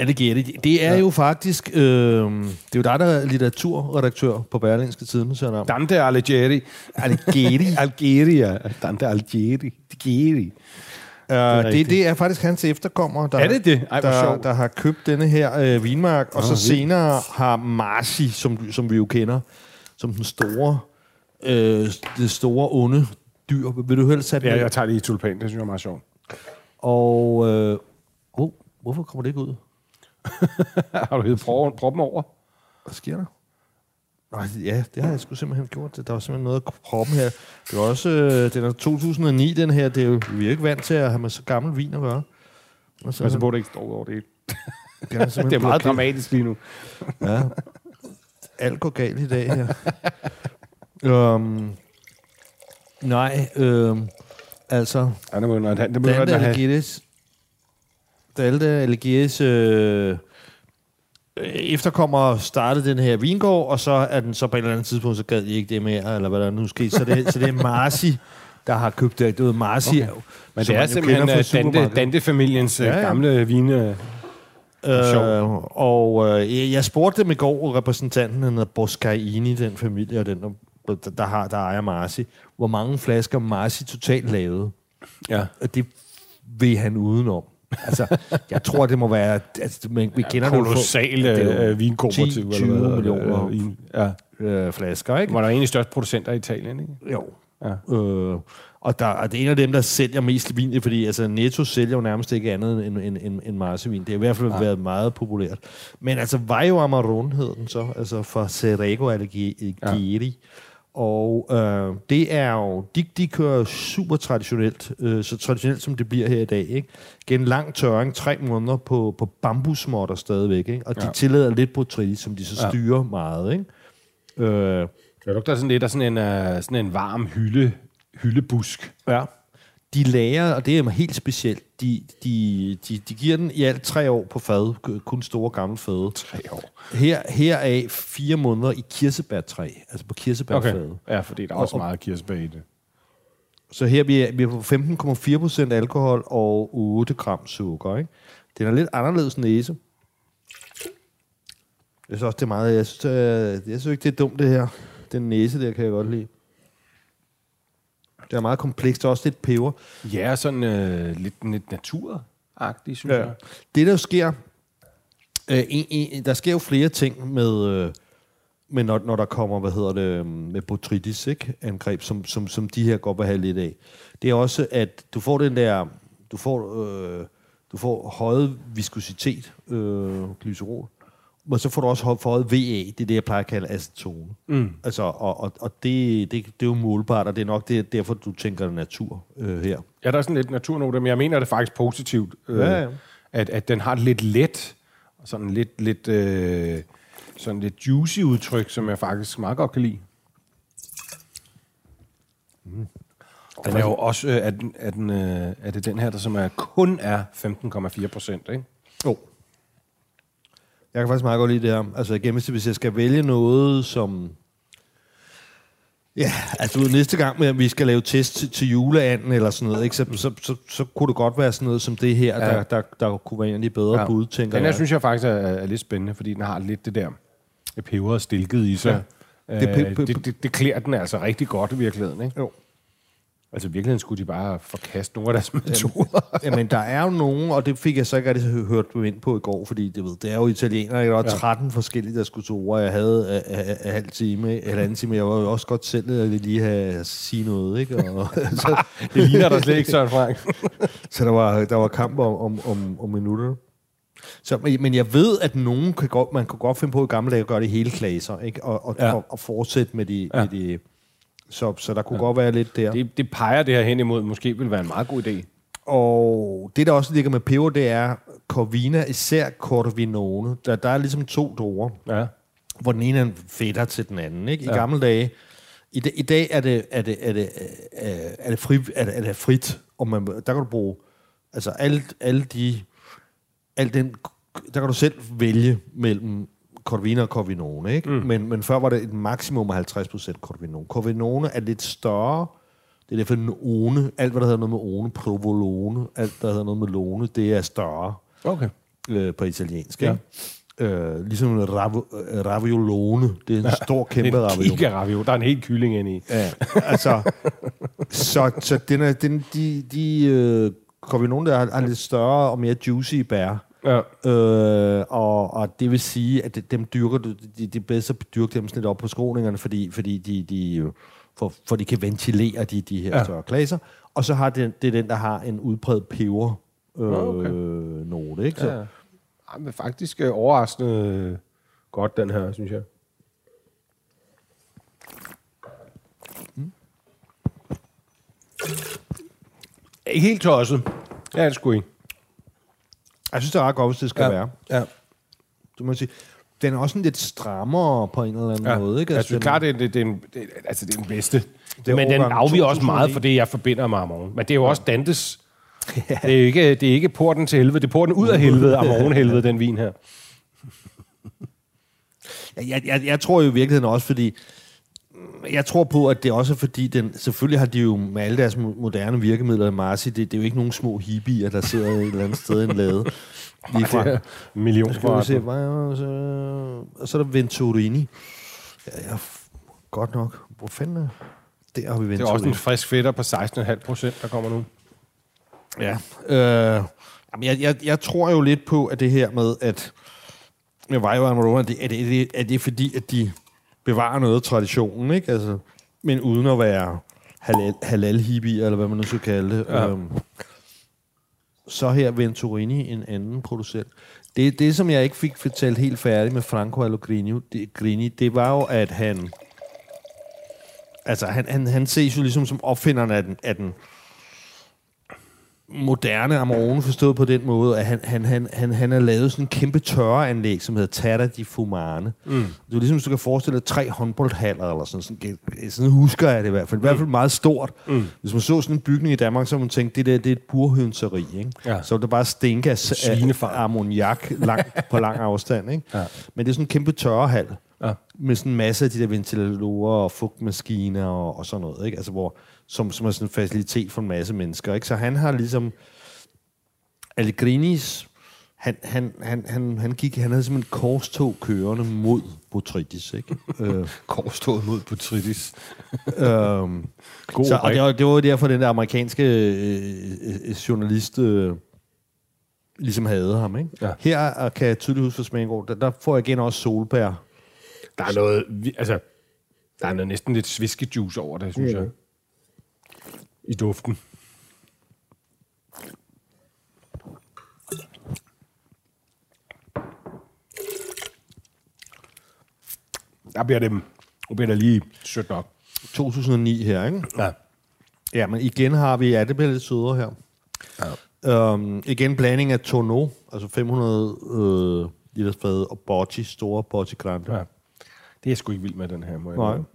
Er det? Det er ja. jo faktisk... Øh, det er jo dig, der er litteraturredaktør på Berlingske Tiden, Søren Am. Dante Alighieri. Alighieri. [laughs] Algeri, ja. Dante Alighieri. Alighieri. Uh, det, rigtigt. det er faktisk hans efterkommere, der, Er det det? Ej, der, sjovt. der har købt denne her øh, vinmark, og så vildt. senere har Marci, som, som vi jo kender, som den store, øh, det store onde dyr. Vil du helst sætte Ja, jeg tager lige tulipan. Det synes jeg er meget sjovt. Og... Øh, oh, hvorfor kommer det ikke ud? [laughs] har du hævet pro- proppen over? Hvad sker der? Nej, ja, det har jeg sgu simpelthen gjort. Der var simpelthen noget af proppen her. Det er også, øh, den er 2009, den her. Det er jo, vi er jo ikke vant til at have med så gammel vin at gøre. Og så, Altså, på det ikke står over det. den er, [laughs] Det er meget blokeret. dramatisk lige nu. Ja. Alt går galt i dag her. um, [laughs] nej, um, altså... Ja, det må, det må, Dante når, han, Dante Alighieri's... Øh, efterkommer startede den her vingård, og så er den så på et eller andet tidspunkt, så gad de ikke det mere, eller hvad der nu skete. Så det, så det er Marci, der har købt det. Du ved, Marci okay. men det er simpelthen uh, Dante. Dante-familiens Ja, ja, ja. gamle vine. Øh, og øh, jeg- spurgte dem i går, repræsentanten hedder Boscaini, den familie, og den, der, der, har, der ejer Marci, hvor mange flasker Marci totalt lavede. Ja. Og det ved han udenom. Altså, jeg tror, det må være... Altså, man, vi kender jo for- Kolossal det jo øh, vinkooperativ. 10, eller 20 hvad, millioner. øh, vin. Ja. øh, flasker, ikke? Hvor der er en af de største producenter i Italien, ikke? Jo. Ja. Øh, og, der, og det er en af dem, der sælger mest vin, fordi altså, Netto sælger jo nærmest ikke andet end, end, end, end marsevin. Det har i hvert fald været meget populært. Men altså, Vajo Amarone hed den så, altså fra Cerego Alighieri. Ja. Og øh, det er jo, de, de kører super traditionelt, øh, så traditionelt som det bliver her i dag. Ikke? Gen lang tørring, tre måneder på, på bambusmotter stadigvæk. Ikke? Og de Ja. tillader lidt botrytis, som de så Ja. styrer meget. Ikke? Øh, Det lugter sådan lidt af sådan en, uh, sådan en varm hylde, hyldebusk. Ja. De lager, og det er helt specielt, de, de, de, de giver den i alt tre år på fad, kun store gamle fade. Tre år. Her, heraf fire måneder i kirsebærtræ, altså på kirsebærfade. Okay. Ja, fordi der er Og- også og- meget kirsebær i det. Så her vi er vi er på 15,4 procent alkohol og 8 gram sukker. Ikke? Den er lidt anderledes næse. Jeg synes også, det er meget... Jeg synes, det er, jeg synes ikke, det er dumt, det her. Den næse der kan jeg godt lide. Det er meget komplekst, og også lidt peber. Ja, sådan øh, lidt, lidt naturagtigt, synes Ja. jeg. Det, der sker, øh, en, en, der sker jo flere ting med, øh, med når, når der kommer, hvad hedder det, øh, med botrytis, ikke? Angreb, som, som, som de her godt vil have lidt af. Det er også, at du får den der, du får, øh, du får højet viskositet, øh, glycerol, men så får du også hø- forhøjet VA, det er det, jeg plejer at kalde acetone. Mm. Altså, og, og, og det, det, det er jo målbart, og det er nok det, derfor, du tænker natur øh, her. Ja, der er sådan lidt naturnote, men jeg mener det faktisk positivt, øh, Ja, ja. At, at den har lidt let, sådan lidt, lidt, øh, sådan lidt juicy udtryk, som jeg faktisk meget godt kan lide. Den er jo også, øh, er, den, er, den, øh, er det den her, der som er, kun er 15,4 procent, ikke? Jo. Jeg kan faktisk meget godt lide det her. Altså igen, hvis jeg skal vælge noget, som... Ja, altså du ved, næste gang, at vi skal lave test til, til juleanden eller sådan noget, ikke, så, så, så, så kunne det godt være sådan noget som det her, ja. der, der, der kunne være en af de bedre ja. bud, tænker Den her jeg. synes jeg faktisk er, er lidt spændende, fordi den har lidt det der peber og stilket i sig. Ja. Det pe- det, det, det klæder den altså rigtig godt i virkeligheden, ikke? Jo. Altså i virkeligheden skulle de bare forkaste nogle af deres metoder. [laughs] Jamen, der er jo nogen, og det fik jeg så ikke rigtig hø- hørt ind på i går, fordi det, ved, det er jo italienere, der var 13 forskellige, der skulle til ord. Jeg havde uh, uh, uh, halv time, halvanden time. Jeg var jo også godt selv at lige have sige noget, ikke? Og, [laughs] [laughs] så, det ligner der slet ikke, Søren Frank. så der var, der var kamp om, om, om, om minutter. Så, men jeg ved, at nogen kan godt, man kunne godt finde på i gamle dage at gøre det hele klasser, ikke? Og, og, Ja. ja. og, og fortsætte med de... Ja. Med de så, så der kunne ja. godt være lidt der. Det, det peger det her hen imod, måske vil være en meget god idé. Og det, der også ligger med peber, det er Corvina, især Corvinone. Der, der er ligesom to druer, Ja. hvor den ene er en fætter til den anden. Ikke? I Ja. gamle dage, i, dag, i dag er det, er det, er det, øh, er det, fri, er det, er det frit, og man, der kan du bruge, altså alt, alle de, al den, der kan du selv vælge mellem Corvina og Corvinone, ikke? Mm. Men, men før var det et maksimum af 50% Corvinone. Corvinone er lidt større, det er derfor en one, alt hvad der hedder noget med one, provolone, alt der hedder noget med lone, det er større Okay. øh, på italiensk, Ja. ikke? Øh, ligesom en rav, øh, raviolone, det er en stor, kæmpe En ravioli. giga ravioli. Der er en helt kylling ind i. Ja, altså, så, så den er, den, de, de øh, Corvinone, der er, er lidt større og mere juicy bær. Ja. Øh, og, og det vil sige, at dem dyrker du, de, de er bedst at dyrke dem sådan lidt op på skråningerne, fordi, fordi de, de, for, for de kan ventilere de, de her Ja. større glaser. Og så har det, det er den, der har en udbredt peber øh, okay. note, ikke? Så, Ja. Ej, men faktisk øh, overraskende øh, godt, den her, synes jeg. Ikke helt tosset. Ja, det skulle ikke. Jeg synes, det er ret godt, hvis det skal Ja. være. Ja. Du må sige, den er også sådan lidt strammere på en eller anden Ja. måde, ikke? Jeg synes den, klart, det, det, det, er en- det, altså, det er den bedste. er Det men den afviger også 2009. meget for det, jeg forbinder med Amon. Men det er jo også Dantes... [laughs] Det er ikke, det er ikke porten til helvede, det er porten ud af helvede, Amon-helvede, den vin her. Jeg, jeg, jeg tror jo i virkeligheden også, fordi jeg tror på, at det også er fordi, den, selvfølgelig har de jo med alle deres mo- moderne virkemidler i Marci, det, det er jo ikke nogen små hippier, der sidder et eller andet sted i en lade. [laughs] Lige Det er en million Skal vi se, så, og så er der Venturini. Ja, ja, godt nok. Hvor fanden er... Der har vi Det er Venturini. også en frisk fætter på 16,5 procent, der kommer nu. Ja. Øh, jeg, jeg, jeg tror jo lidt på, at det her med, at med Vajo og Amarone, er det, er, det, er det fordi, at de bevarer noget af traditionen, ikke? Altså, men uden at være halal, halal eller hvad man nu skal kalde det. Ja. Øhm, så her Venturini, en anden producent. Det, det, som jeg ikke fik fortalt helt færdigt med Franco Allegrini, det, Grini, det var jo, at han... Altså, han, han, han ses jo ligesom som opfinderen af den, af den moderne Amarone forstået på den måde, at han, han, han, han, han har lavet sådan en kæmpe tørreanlæg, som hedder Tata di Fumane. Mm. Det er ligesom, hvis du kan forestille dig tre håndboldhaller, eller sådan, sådan, sådan husker jeg det i hvert fald. I hvert fald meget stort. Mm. Hvis man så sådan en bygning i Danmark, så man tænke, det der det er et burhønseri. Ikke? Ja. Så ville det bare stinke af, af ammoniak lang, på lang [laughs] afstand. Ikke? Ja. Men det er sådan en kæmpe tørrehal Ja. med sådan en masse af de der ventilatorer og fugtmaskiner og, og sådan noget, ikke? Altså, hvor, som, som er sådan en facilitet for en masse mennesker, ikke? Så han har ligesom Allegrinis han, han, han, han, han, gik, han havde simpelthen korstog kørende mod Botrytis, ikke? [laughs] øh, Korstoget mod Botrytis. [laughs] øhm, God så, og det var, det var derfor, den der amerikanske øh, øh, journalist øh, ligesom havde ham, ikke? Ja. Her øh, kan jeg tydeligt huske for Smagengård, der, der får jeg igen også solbær. Der er noget, altså, der er noget næsten lidt sviskejuice over det, synes mm. jeg. I duften. Der bliver det, nu bliver det lige sødt nok. 2009 her, ikke? Ja. Ja, men igen har vi, ja, det bliver lidt sødere her. Ja. Um, igen blanding af Tono, altså 500 øh, liter fad, og Bocci, store Bocci Grande. ja. Det er jeg sgu ikke vild med, den her. Må jeg Nej. indrømme.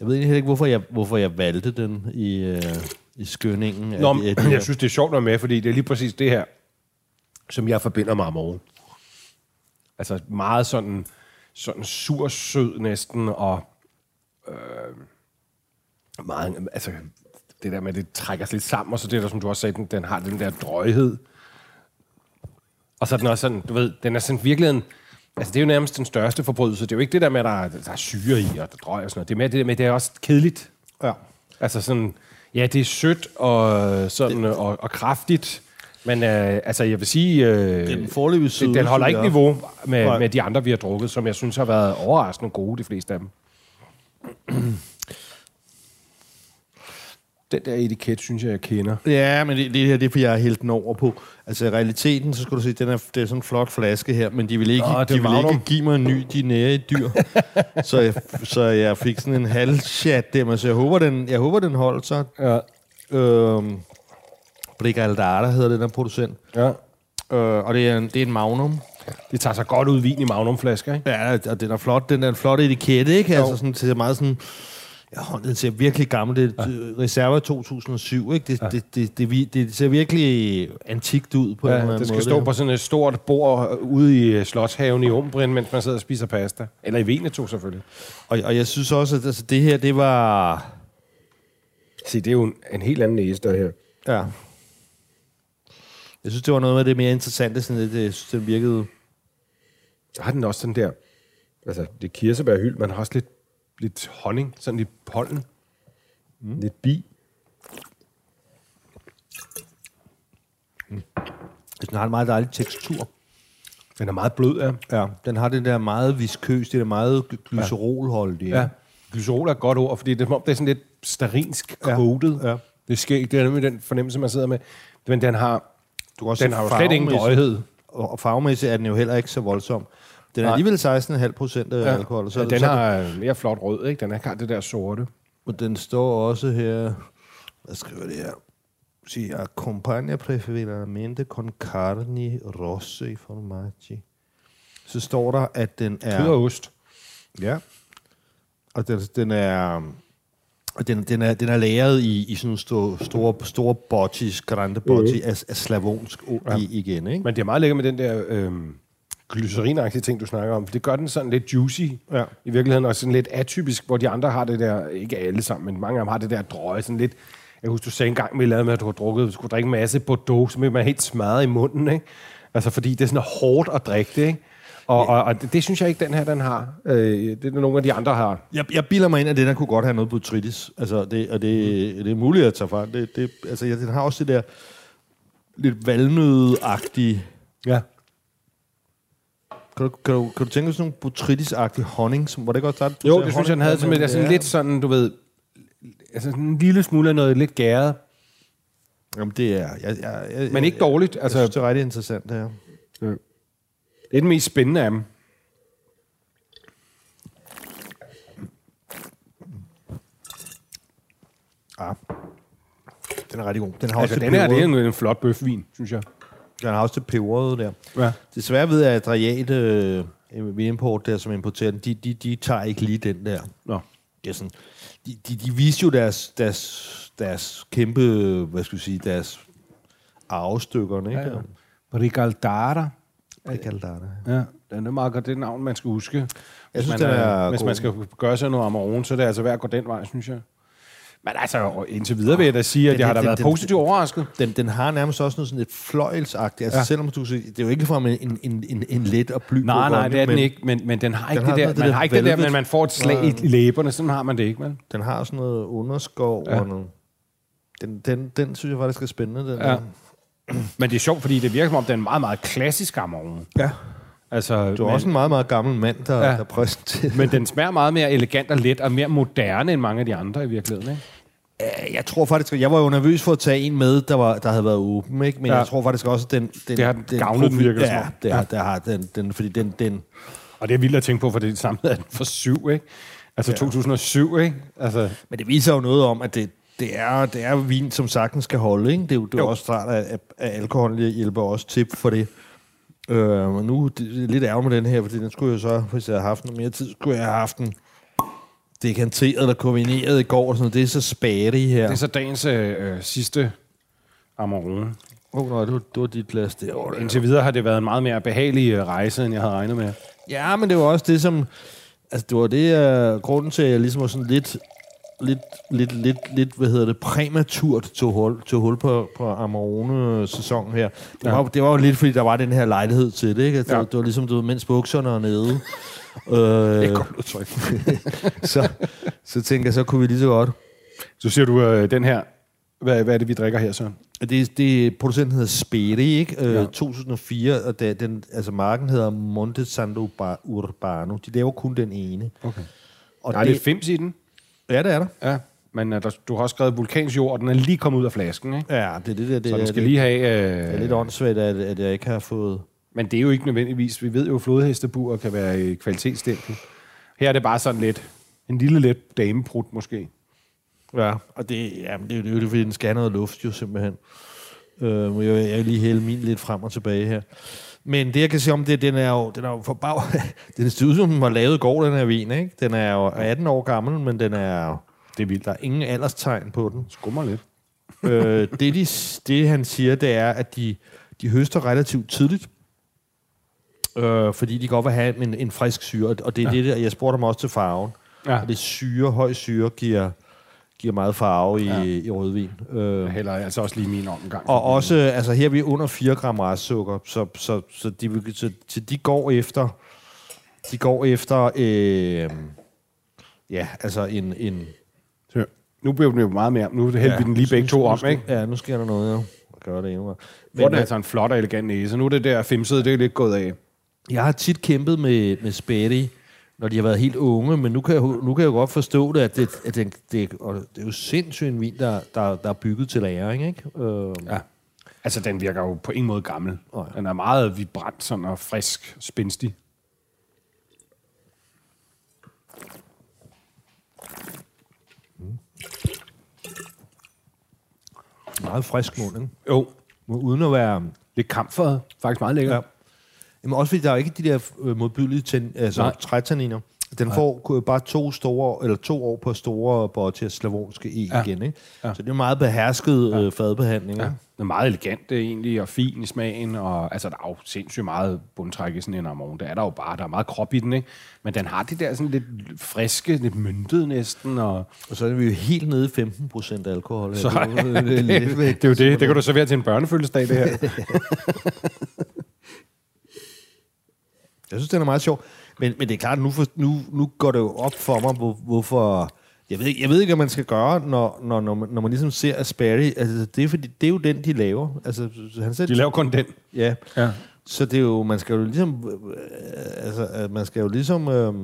Jeg ved egentlig ikke, hvorfor jeg, hvorfor jeg valgte den i, øh, i skønningen. Nå, af, [clears throat] af jeg synes, det er sjovt at med, fordi det er lige præcis det her, som jeg forbinder med Amarone. Altså meget sådan, sådan sur, sød næsten, og øh, meget, altså det der med, at det trækker sig lidt sammen, og så det der, som du også sagde, den, den har den der drøjhed. Og så er den også sådan, du ved, den er sådan virkelig en, altså det er jo nærmest den største forbrydelse. Det er jo ikke det der med, at der, er- der er syre i, og der drøg og sådan noget. Det er mere det der med, at det er også kedeligt. Ja. Altså sådan, ja, det er sødt og, sådan, og, og kraftigt, men øh, altså, jeg vil sige, øh, Den søde, den, den holder ikke niveau med, Nej. med de andre, vi har drukket, som jeg synes har været overraskende gode, de fleste af dem. Den der etiket, synes jeg, jeg kender. Ja, men det, det her, det er, fordi jeg har hældt den over på. Altså, i realiteten, så skal du se, den er, det er sådan en flot flaske her, men de vil ikke, Nå, er de vil Magnum. ikke give mig en ny dinære dyr. [laughs] så, jeg, så jeg fik sådan en halv chat der, men så jeg håber, den, jeg håber, den holdt sig. Ja. Øhm, Brigaldata hedder den der producent. ja. Øh, og det er, en, det er en Magnum. Det tager sig godt ud vin i magnumflasker, ikke? Ja, og den er flot. Den er en flot etikette, ikke? Altså sådan, det ser meget sådan... Ja, den ser virkelig gammel. Det er ja. reserve 2007, ikke? Det, ja. det, det, det, det, det, ser virkelig antikt ud på en eller Ja, anden det skal måde. stå her. på sådan et stort bord ude i øh, Slottshaven i Umbrin, mens man sidder og spiser pasta. Eller i Veneto, selvfølgelig. Og, og jeg synes også, at altså, det her, det var... Se, det er jo en, en helt anden næse, der her. Ja. Jeg synes, det var noget af det mere interessante, sådan at det, jeg synes, det virkede... Så har den også sådan der, altså det kirsebærhyld, man har også lidt, lidt honning, sådan lidt pollen, mm. lidt bi. Den har en meget dejlig tekstur. Den er meget blød, ja. Ja, den har det der meget viskøs, det der meget gly- glycerolholdige. ja. Glycerol er et godt ord, fordi det er, som om, det er sådan lidt starinsk Ja, coated. ja. Det, sker, det er nemlig den fornemmelse, man sidder med. Men den har, Du også den har jo slet ingen. Og, og farvemæssigt er den jo heller ikke så voldsom. Den er Nej. alligevel 16,5 procent af ja. alkohol. Så, ja, den så, har mere flot rød, ikke? Den har det der sorte. Og den står også her... Hvad skriver det her? Si accompagna preferentemente con carni rosse i formaggi. Så står der, at den er... Kød og ost. Ja. Og den, den er... Og den, den, er, den er lagret i, i sådan nogle store, store, store bottis, grande botti, mm. af, af slavonsk ja. i, igen, ikke? Men det er meget lækkert med den der øhm, glycerinagtige ting, du snakker om. For det gør den sådan lidt juicy Ja. i virkeligheden, og sådan lidt atypisk, hvor de andre har det der, ikke alle sammen, men mange af dem har det der drøje, sådan lidt... Jeg husker, du sagde en gang, vi lavede med, at du har drukket, du skulle drikke en masse Bordeaux, så man helt smadret i munden, ikke? Altså, fordi det er sådan hårdt at drikke det, ikke? Og, og, og det, det, synes jeg ikke, den her, den har. Øh, det er nogle af de andre har. Jeg, jeg bilder mig ind, at den her kunne godt have noget botrytis. Altså, det, og det, mm. det er muligt at tage fra. Det, det, altså, ja, den har også det der lidt valnøde-agtige... Ja. Kan du, kan du, kan du tænke dig sådan nogle botrytis-agtige honning, som, hvor det godt starte? Jo, det synes jeg, den havde som et, altså, lidt sådan, du ved, altså sådan en lille smule af noget lidt gæret, Jamen, det er... Jeg, jeg, jeg, men ikke dårligt. Altså, jeg synes, det er rigtig interessant, det her. det er den mest spændende af dem. Ah. Den er rigtig god. Den har Altså, også den her, det er en, en flot bøfvin, synes jeg. Den har også det peberet der. Ja. Desværre ved jeg, at Adriat øh, import der, som importerer den, de, de, de tager ikke lige den der. Nå. Det er sådan, de, de, de viser jo deres, deres, deres kæmpe, hvad skal vi sige, deres arvestykkerne, ikke? Ja, ja. Brigaldara. Kalder det? Ja, den er meget godt det navn, man skal huske. Hvis, synes, man, den er hvis god. man skal gøre sig noget Amarone, så er det altså værd at gå den vej, synes jeg. Men altså, indtil videre vil jeg da sige, at Den- jeg har da den- været den- positivt overrasket. Den, den har nærmest også noget sådan lidt fløjelsagtigt. Altså Ja. ja. selvom du kan sige, det er jo ikke fra en, en, en, en let og bly Nej, nej, det er den men ikke, men, men den har ikke har det der, det man har ikke det der, men man får et slag i Nej. læberne, sådan har man det ikke, vel? Den har sådan noget underskov Ja. ja. og noget... Den, den, den synes jeg faktisk er spændende. Den Ja. der. Men det er sjovt, fordi det virker som om, det er en meget, meget klassisk Amarone. ja. Altså, Du er men, også en meget, meget gammel mand, der, Ja. ja. der præsenterer. men den smager meget mere elegant og let, og mere moderne end mange af de andre i virkeligheden, ikke? Jeg tror faktisk, jeg var jo nervøs for at tage en med, der, var, der havde været åben, ikke? men Ja. ja. jeg tror faktisk også, at den... den Det har den gavnet den, virker det som Ja, det har, den, den, fordi den, den, Og det er vildt at tænke på, for det samlede er den for syv, ikke? Altså ja. 2007, ikke? Altså, Men det viser jo noget om, at det, det, er, det er vin, som sagtens skal holde. Ikke? Det er jo, det er jo. også klart, at, at alkohol hjælper også til for det. Øh, men nu det er lidt ærgerligt med den her, fordi den skulle jeg så, hvis jeg havde haft noget mere tid, skulle jeg have haft den dekanteret eller kombineret i går. Og sådan noget. Det er så spæri her. Det er så dagens øh, øh, sidste Amarone. Åh, oh, nej, det var, det var dit glas derovre. Indtil videre har det været en meget mere behagelig øh, rejse, end jeg havde regnet med. Ja, men det var også det, som... Altså, det var det, uh, grunden til, at jeg ligesom var sådan lidt, lidt, lidt, lidt, lidt hvad hedder det, præmaturt til hul, til hul på, på Amarone-sæsonen her. Det, Ja. var, det var jo lidt, fordi der var den her lejlighed til det, ikke? Altså, Ja. det, var, det var ligesom, du ved, mens bukserne er nede. [laughs] øh, Det er godt udtryk. [laughs] så, så tænker jeg, så kunne vi lige så godt. Så siger du, øh, den her... Hvad, hvad er det, vi drikker her, Søren? Det, det producenten hedder Speri, ikke? Øh, Ja. 2004, og da, den, altså marken hedder Monte Santo Urbano. De laver kun den ene. Okay. Og Der er lidt fims i den. Ja, det er der. Ja. Men uh, der, du har også skrevet vulkansk jord, og den er lige kommet ud af flasken, ikke? Ja, det er det der. Det, Så den skal det, lige have... det er Øh, lidt åndssvagt, at, at jeg ikke har fået... men det er jo ikke nødvendigvis... Vi ved jo, at flodhestebuer kan være i kvalitetsstempel. Her er det bare sådan lidt... En lille let dameprut, måske. Ja, og det, ja, det, er jo- det er jo fordi, den skal have noget luft jo simpelthen. Øh, jeg, jeg vil lige hælde min lidt frem og tilbage her. Men det, jeg kan sige om det, den er jo, den er jo for bag... [laughs] den ser ud som, den var lavet i går, den her vin, ikke? Den er jo 18 år gammel, men den er. Det er vildt. Der er ingen alderstegn på den. Skummer lidt. øh, det, de, det, han siger, det er, at de, de høster relativt tidligt, øh, fordi de godt vil have en, en frisk syre, og det er ja. det, der, jeg spurgte dem også til farven. Ja. Og det syre, høj syre, giver, giver meget farve i, ja. i rødvin. Øh, hælder altså også lige min omgang. og også, altså her er vi under 4 gram restsukker, så, så, så, de, så, så de går efter, de går efter, øh, ja, altså en, en Så, nu bliver den jo meget mere... Nu hældte ja, vi den lige begge to om, ikke? Ja, nu sker der noget. Og gør det endnu mere. Hvor den er altså en flot og elegant næse. Nu er det der femsede, det er lidt gået af. Jeg har tit kæmpet med, med spætti, når de har været helt unge, men nu kan jeg, nu kan jeg godt forstå det, at det, at det, det, og det er jo sindssygt en vin, der, der, der er bygget til læring, ikke? Øh, Ja. Altså, den virker jo på ingen måde gammel. Nej. Den er meget vibrant sådan, og frisk, spændstig. meget frisk mund, ikke? Jo, Uden at være... lidt kamferet. Faktisk meget lækkert. Ja. Jamen også fordi der er ikke de der øh, modbydelige tin, altså Nej. trætanniner. Den Nej. får bare to store eller to år på store Bottia slavonske E ja. Igen, ikke? Ja. Så det er meget behersket ja. øh, fadbehandling, Ja. Den er meget elegant egentlig, og fin i smagen. Og, altså, der er jo sindssygt meget bundtræk i sådan en Amon. Det er der jo bare. Der er meget krop i den, ikke? Men den har det der sådan lidt friske, lidt myntet næsten. Og, Og så er vi jo helt nede i 15 procent alkohol. så, det, er det, det, det, er jo det. [laughs] Det kan du servere til en børnefødselsdag, det her. [laughs] Jeg synes, den er meget sjov. Men, men det er klart, nu, for, nu, nu går det jo op for mig, hvor, hvorfor... Jeg ved, ikke- jeg ved ikke, hvad man skal gøre, når, når, når, man, når man ligesom ser Asperry. Altså, det, er fordi, det er jo den, de laver. Altså, han selv, De laver kun den. Ja. Ja. Så det er jo, man skal jo ligesom, øh, altså, man skal jo ligesom, øh,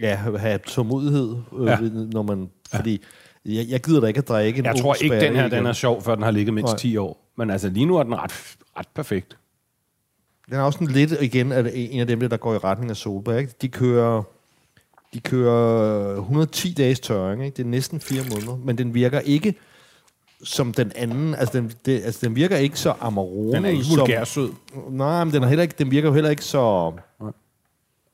ja, have tålmodighed, øh, Ja. når man, fordi jeg, jeg gider da ikke at drikke en Jeg tror ikke, den her den er sjov, før den har ligget mindst Nej. 10 år. Men altså, lige nu er den ret, ret perfekt. Den er også sådan lidt, igen, at en af dem, der, går i retning af Solberg, ikke? de kører, de kører 110 dages tørring, ikke? det er næsten fire måneder, men den virker ikke som den anden, altså den, det, altså den virker ikke så amarone. Den er ikke vulgær sød. Nej, men den, er heller ikke, den virker jo heller ikke så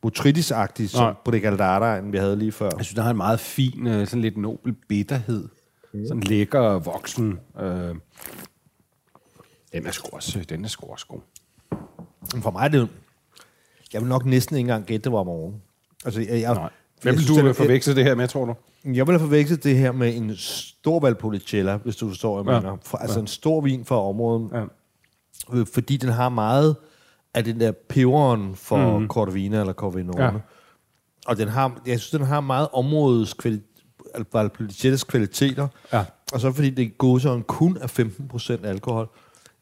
botrytis-agtig, som det Galdaraen, vi havde lige før. Jeg synes, der har en meget fin, øh, sådan lidt nobel bitterhed. Mm. Sådan lækker, voksen. Øh. Den er sgu også, den er sgu også god. For mig er det. Jeg vil nok næsten ikke engang gætte, det var morgen. Altså, jeg, jeg, Nej. Hvem jeg vil du den- forveksle det her med, tror du? Jeg vil have forvekslet det her med en stor Valpolicella, hvis du forstår, hvad jeg Ja. mener. For, altså en stor vin fra området, Ja. øh, fordi den har meget af den der peberen for mm. Corvina eller Corvinone. Ja. Ja. Og den har, jeg synes, den har meget områdets kvali- Valpolicellas kvaliteter. Ja. Og så fordi det godsøjen kun er 15% alkohol,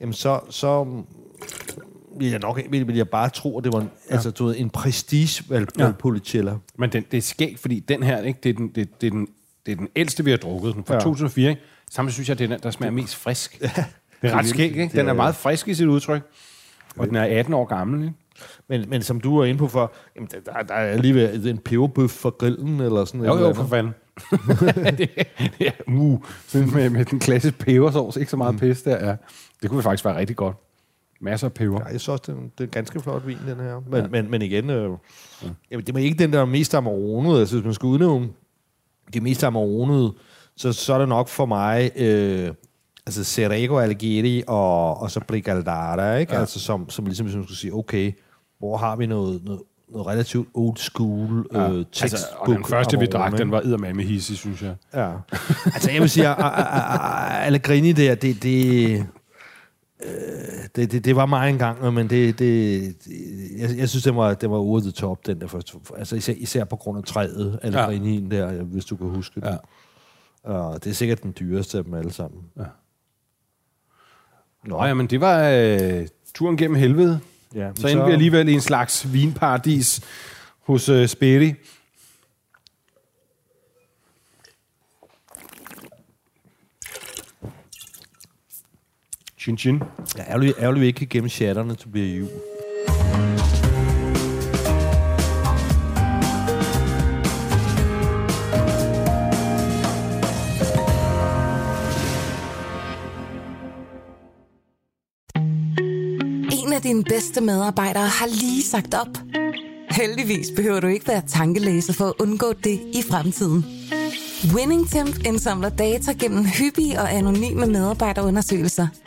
jamen så, så vil jeg nok vil, vil jeg bare tro, at det var en, ja. altså, du ved, en prestige Val- Ja. Valpolicella. Men den, det er skægt, fordi den her, ikke, det, er den, det, det, er den, det er den ældste, vi har drukket. Den fra Ja. ja. 2004. Ikke? Samtidig synes jeg, det er den, der smager mest frisk. Ja. Det er ret skægt, ikke? Den er er- meget frisk i sit udtryk. Og den er 18 år gammel, ikke? Men, men som du var inde på før, jamen, der, der, er alligevel en peberbøf for grillen, eller sådan Jo, et jo, eller for fanden. [laughs] det, det er, uh, med, med den klassiske pebersovs, ikke så meget mm. pis der. Ja. Det kunne faktisk være rigtig godt. Masser af peber. Ja, jeg synes også, det er, en, det er en ganske flot vin, den her. Men, ja. men, men igen, øh, ja. jamen, det er ikke den der mest Amarone. Altså, hvis man skal udnævne det mest Amarone, så, så er det nok for mig... Øh, altså Serego Algeri og, og så Brigaldara, ikke? Ja. Altså som, som ligesom, hvis man skulle sige, okay, hvor har vi noget, noget, noget relativt old school ja. øh, textbook altså, Og den første, vi drak, den var eddermame hissig, synes jeg. Ja. altså, jeg vil sige, Allegrini der, det, det, det, det, det var mig engang, men det, det, jeg, jeg synes, det var, det var over the top, den der første. Altså især, især på grund af træet, Allegrini ja. der, hvis du kan huske det. Ja. Og det er sikkert den dyreste af dem alle sammen. Ja. Nå, ja, men det var øh, turen gennem helvede. Ja, så endte så... vi alligevel i en slags vinparadis hos øh, Speri. Chin chin. Ja, ærgerligt, ærgerligt vi ikke gennem chatterne til blive jul. dine bedste medarbejdere har lige sagt op. Heldigvis behøver du ikke være tankelæser for at undgå det i fremtiden. WinningTemp indsamler data gennem hyppige og anonyme medarbejderundersøgelser,